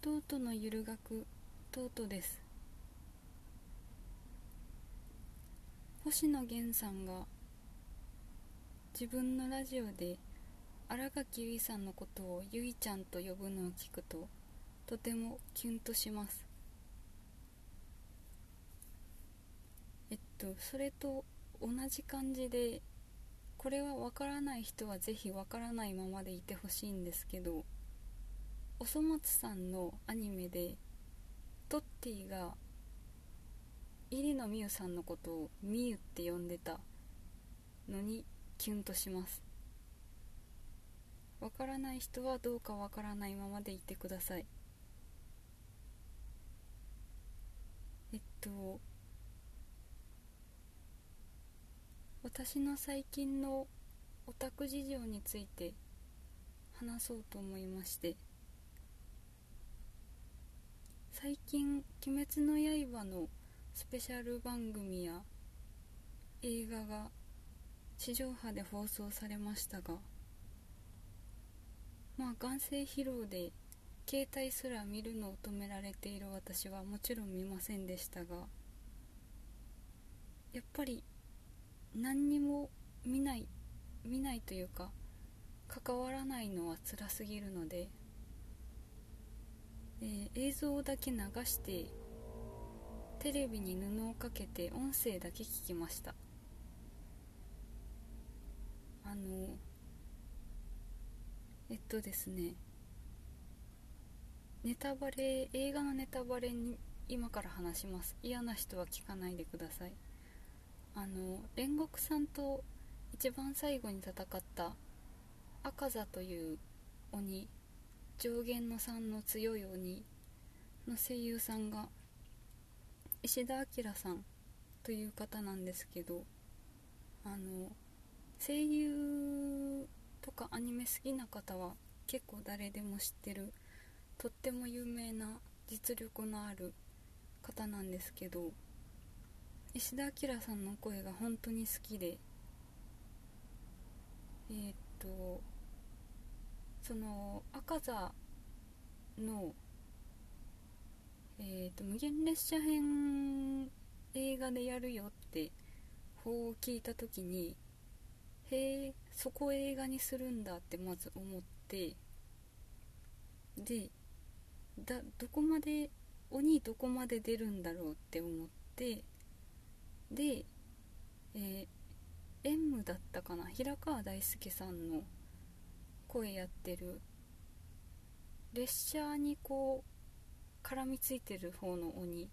トートのゆる学トートです。星野源さんが自分のラジオで新垣結衣さんのことをゆいちゃんと呼ぶのを聞くととてもキュンとします。えっとそれと同じ感じでこれはわからない人はぜひわからないままでいてほしいんですけどおそ松さんのアニメでトッティが入野美優さんのことをみゆって呼んでたのにキュンとします。わからない人はどうかわからないままでいてください。えっと私の最近のオタク事情について話そうと思いまして。最近「鬼滅の刃」のスペシャル番組や映画が地上波で放送されましたがまあ眼性疲労で携帯すら見るのを止められている私はもちろん見ませんでしたがやっぱり何にも見ない見ないというか関わらないのは辛すぎるので、えー、映像だけ流してテレビに布をかけて音声だけ聞きました。あのえっとですねネタバレ映画のネタバレに今から話します。嫌な人は聞かないでください。あの煉獄さんと一番最後に戦った赤座という鬼上限の3の強い鬼の声優さんが石田明さんという方なんですけどあの声優とかアニメ好きな方は結構誰でも知ってるとっても有名な実力のある方なんですけど石田明さんの声が本当に好きでえー、っとその赤座のえー、っと無限列車編映画でやるよって法を聞いた時にへえそこ映画にするんだってまず思ってでだどこまで鬼どこまで出るんだろうって思ってで、えー、縁武だったかな平川大輔さんの声やってる。列車にこう絡みついてる方の鬼。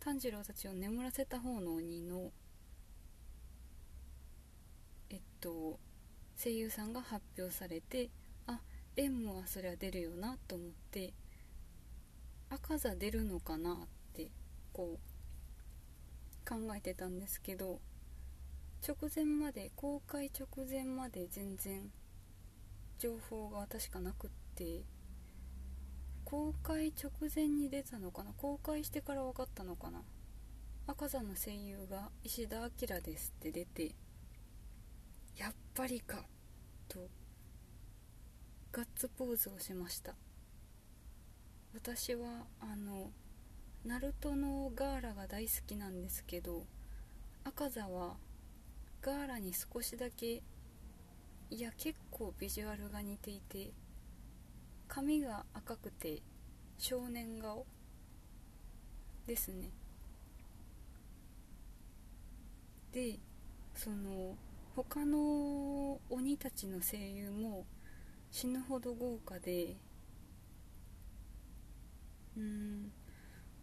炭治郎たちを眠らせた方の鬼のえっと声優さんが発表されてあ縁武はそりゃ出るよなと思って赤座出るのかなってこう考えてたんですけど直前まで公開直前まで全然情報が確かなくって公開直前に出たのかな？公開してから分かったのかな？赤座の声優が石田明ですって出てやっぱりかとガッツポーズをしました。私はあのナルトのガーラが大好きなんですけど赤座はガーラに少しだけいや結構ビジュアルが似ていて髪が赤くて少年顔ですね。でその他の鬼たちの声優も死ぬほど豪華でうん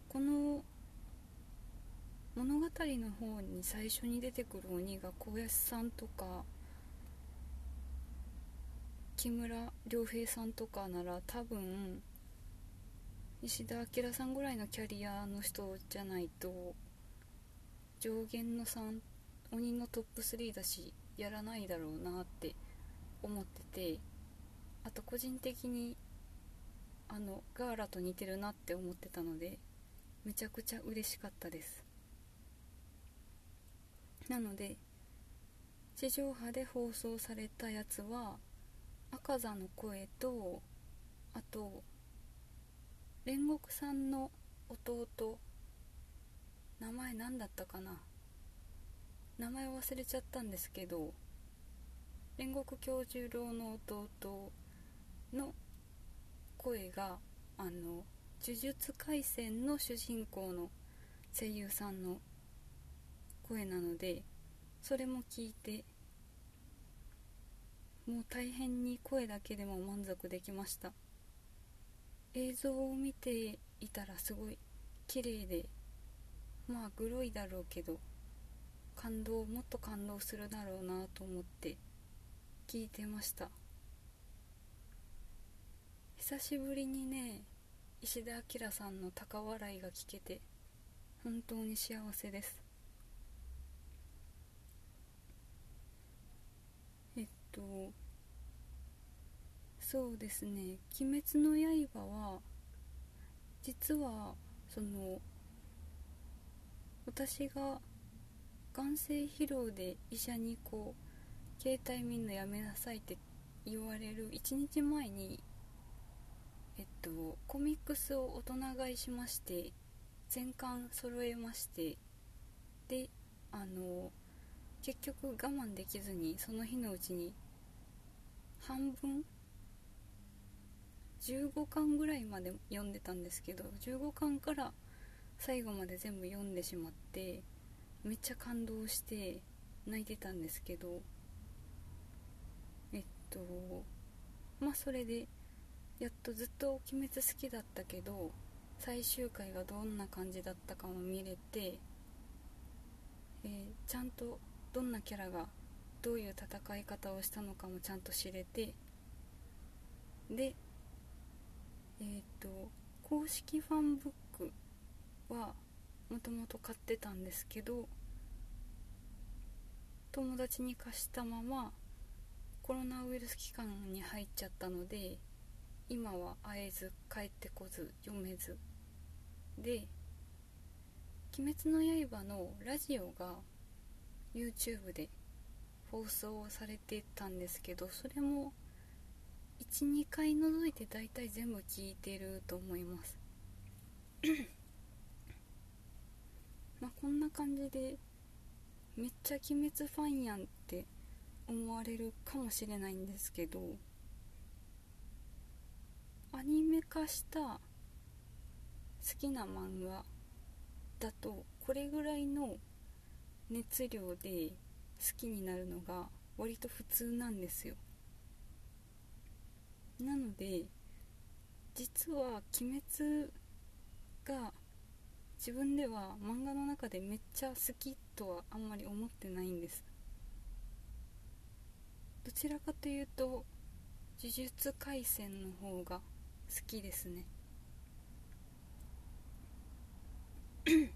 この物語の方に最初に出てくる鬼が小安さんとか木村良平さんとかなら多分石田明さんぐらいのキャリアの人じゃないと上限の3鬼のトップ3だしやらないだろうなって思っててあと個人的にあのガーラと似てるなって思ってたのでめちゃくちゃ嬉しかったです。なので地上波で放送されたやつは赤座の声とあと煉獄さんの弟名前何だったかな？名前忘れちゃったんですけど煉獄教授郎の弟の声があの「呪術廻戦」の主人公の声優さんの声なのでそれも聞いてもう大変に声だけでも満足できました。映像を見ていたらすごい綺麗でまあグロいだろうけど感動もっと感動するだろうなと思って聞いてました。久しぶりにね石田明さんの高笑いが聞けて本当に幸せですえっとそうですね「鬼滅の刃」は実はその私が眼性疲労で医者にこう携帯見んのやめなさいって言われる1日前にえっとコミックスを大人買いしまして全巻揃えましてであの結局我慢できずにその日のうちに半分？15巻ぐらいまで読んでたんですけど15巻から最後まで全部読んでしまってめっちゃ感動して泣いてたんですけどえっとまあそれでやっとずっと「鬼滅」好きだったけど最終回がどんな感じだったかも見れて、えー、ちゃんとどんなキャラがどういう戦い方をしたのかもちゃんと知れてでえっ、と公式ファンブックはもともと買ってたんですけど友達に貸したままコロナウイルス期間に入っちゃったので今は会えず帰ってこず読めず。で「鬼滅の刃」のラジオが YouTube で放送されてたんですけどそれも12回除いて大体全部聞いてると思います。まあこんな感じでめっちゃ鬼滅ファンやんって思われるかもしれないんですけどアニメ化した好きな漫画だとこれぐらいの熱量できになるのが割と普通なんですよ。なので実は「鬼滅」が自分では漫画の中でめっちゃ好きとはあんまり思ってないんです。どちらかというと「呪術廻戦」の方が好きですね。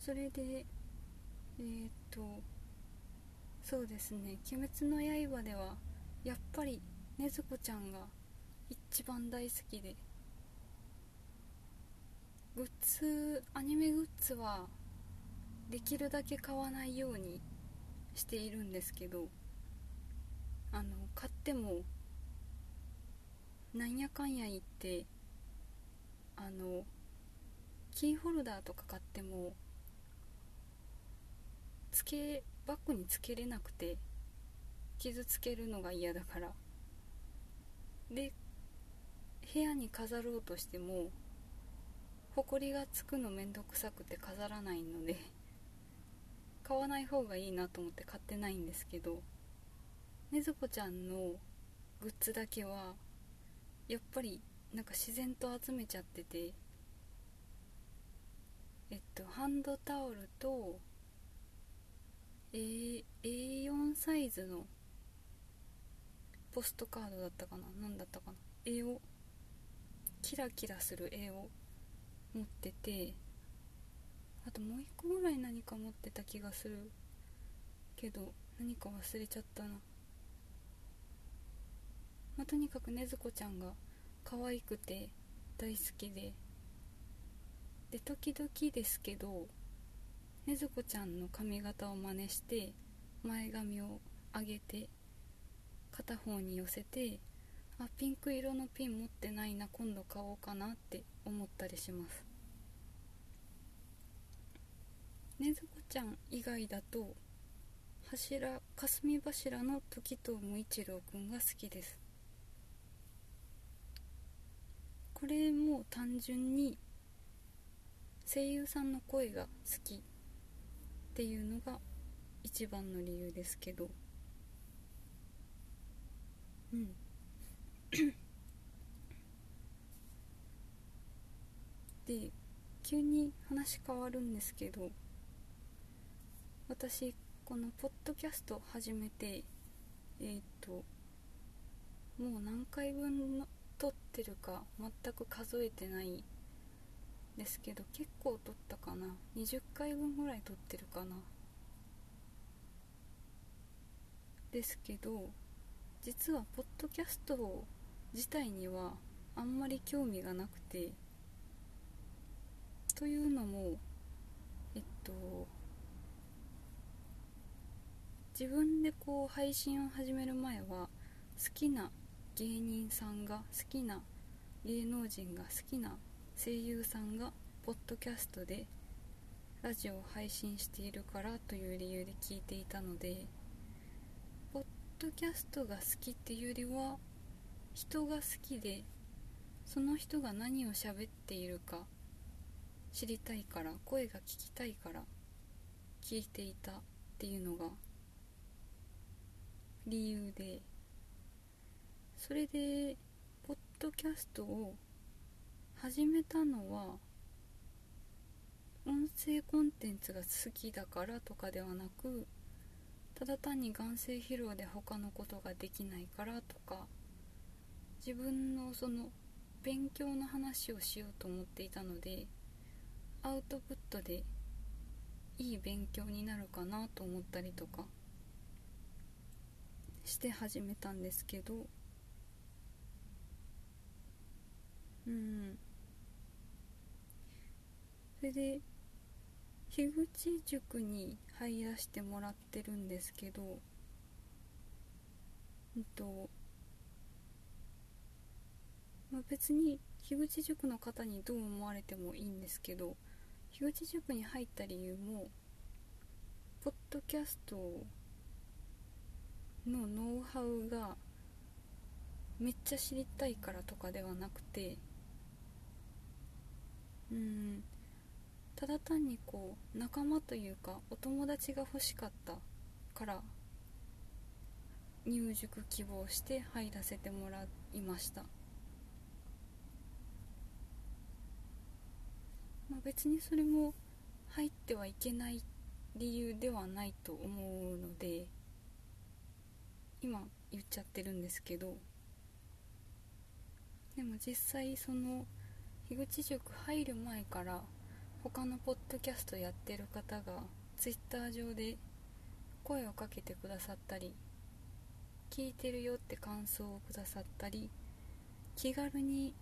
それでえー、っとそうですね「鬼滅の刃」ではやっぱり禰豆子ちゃんが一番大好きでグッズアニメグッズはできるだけ買わないようにしているんですけどあの買ってもなんやかんや言ってあのキーホルダーとか買ってもつけバッグにつけれなくて傷つけるのが嫌だから。で部屋に飾ろうとしてもほこりがつくのめんどくさくて飾らないので買わない方がいいなと思って買ってないんですけどねずこちゃんのグッズだけはやっぱりなんか自然と集めちゃっててえっとハンドタオルと A A4 サイズのポストカードだったかな？何だったかな？絵をキラキラする絵を持っててあともう一個ぐらい何か持ってた気がするけど何か忘れちゃったな。まあ、とにかくねずこちゃんが可愛くて大好きでで時々ですけどねずこちゃんの髪型を真似して前髪を上げて片方に寄せてあピンク色のピン持ってないな今度買おうかなって思ったりします。ねずこちゃん以外だと柱霞柱の時藤無一郎くんが好きです。これも単純に声優さんの声が好き。っていうのが一番の理由ですけど。うん。で急に話変わるんですけど私このポッドキャスト始めてえっ、ー、ともう何回分の撮ってるか全く数えてないですけど結構撮ったかな。20回分ぐらい撮ってるかな。ですけど実はポッドキャスト自体にはあんまり興味がなくて。というのもえっと自分でこう配信を始める前は好きな芸人さんが好きな芸能人が好きな声優さんがポッドキャストでラジオを配信しているからという理由で聞いていたのでポッドキャストが好きっていうよりは人が好きでその人が何を喋っているか知りたいから声が聞きたいから聞いていたっていうのが理由でそれでポッドキャストを始めたのは音声コンテンツが好きだからとかではなくただ単に眼性疲労で他のことができないからとか自分のその勉強の話をしようと思っていたのでアウトプットでいい勉強になるかなと思ったりとかして始めたんですけどうん。それで樋口塾に入らせてもらってるんですけどうんとまあ、別に樋口塾の方にどう思われてもいいんですけど樋口塾に入った理由もポッドキャストのノウハウがめっちゃ知りたいからとかではなくてうんただ単にこう仲間というかお友達が欲しかったから入塾希望して入らせてもらいました。まあ、別にそれも入ってはいけない理由ではないと思うので今言っちゃってるんですけどでも実際その樋口塾入る前から他のポッドキャストやってる方が Twitter 上で声をかけてくださったり聞いてるよって感想をくださったり気軽に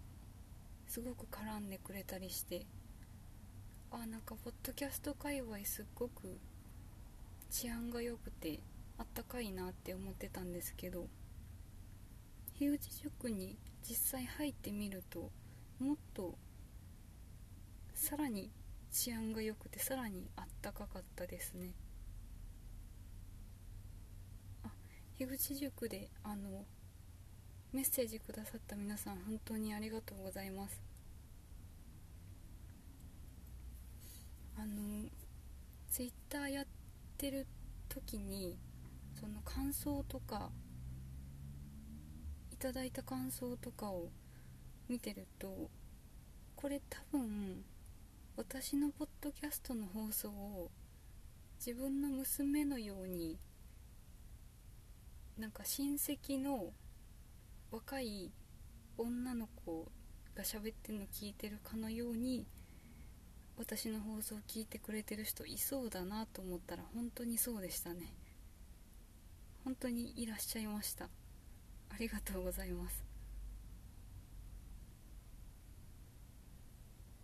すごく絡んでくれたりしてあなんかポッドキャスト界隈すっごく治安が良くてあったかいなって思ってたんですけど樋口塾に実際入ってみるともっとさらに治安が良くてさらにあったかかったですね。あ樋口塾であのメッセージくださった皆さん本当にありがとうございます。あのツイッターやってる時にその感想とかいただいた感想とかを見てるとこれ多分私のポッドキャストの放送を自分の娘のようになんか親戚の若い女の子が喋ってるの聞いてるかのように私の放送を聞いてくれてる人いそうだなと思ったら本当にそうでしたね。本当にいらっしゃいました。ありがとうございます。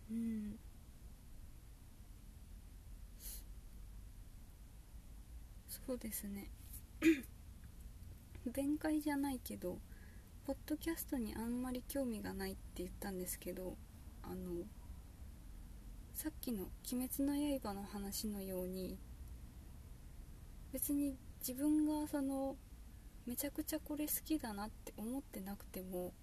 うん。そうですね。弁解じゃないけどポッドキャストにあんまり興味がないって言ったんですけどあのさっきの「鬼滅の刃」の話のように別に自分がそのめちゃくちゃこれ好きだなって思ってなくても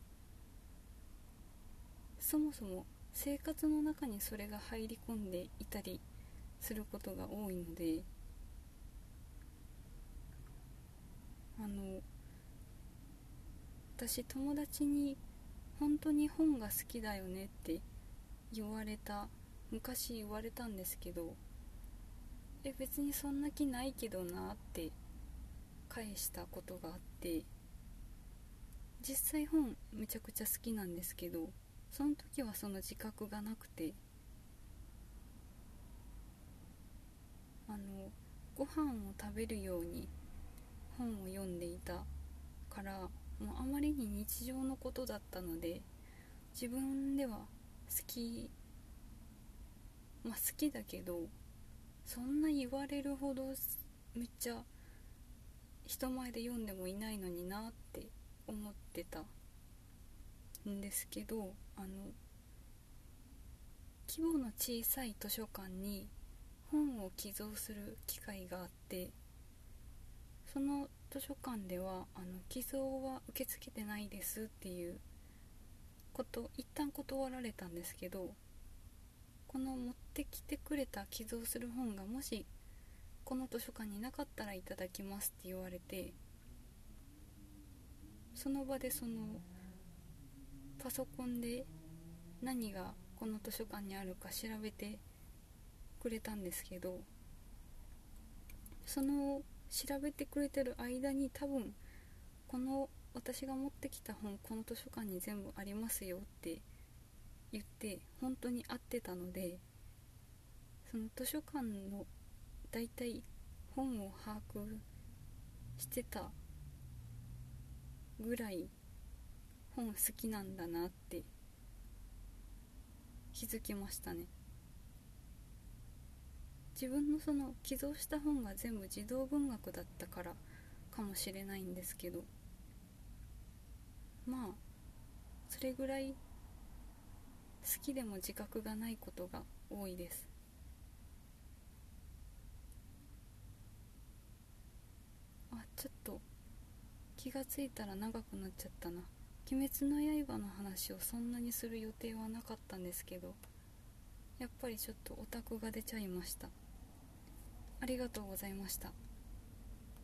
そもそも生活の中にそれが入り込んでいたりすることが多いのであの私友達に本当に本が好きだよねって言われた昔言われたんですけどえ別にそんな気ないけどなって返したことがあって実際本めちゃくちゃ好きなんですけどその時はその自覚がなくてあのご飯を食べるように本を読んでいたからもうあまりに日常のことだったので自分では好きまあ好きだけどそんな言われるほどめっちゃ人前で読んでもいないのになって思ってたんですけどあの規模の小さい図書館に本を寄贈する機会があってその図書館ではあの寄贈は受け付けてないですっていうこと一旦断られたんですけどこの持ってきてくれた寄贈する本がもしこの図書館になかったらいただきますって言われてその場でそのパソコンで何がこの図書館にあるか調べてくれたんですけどその調べてくれてる間に多分この私が持ってきた本この図書館に全部ありますよって言って本当に合ってたのでその図書館の大体本を把握してたぐらい本好きなんだなって気づきましたね。自分のその寄贈した本が全部児童文学だったからかもしれないんですけど。まあそれぐらい好きでも自覚がないことが多いです。あちょっと気がついたら長くなっちゃったな「鬼滅の刃」の話をそんなにする予定はなかったんですけどやっぱりちょっとオタクが出ちゃいました。ありがとうございました。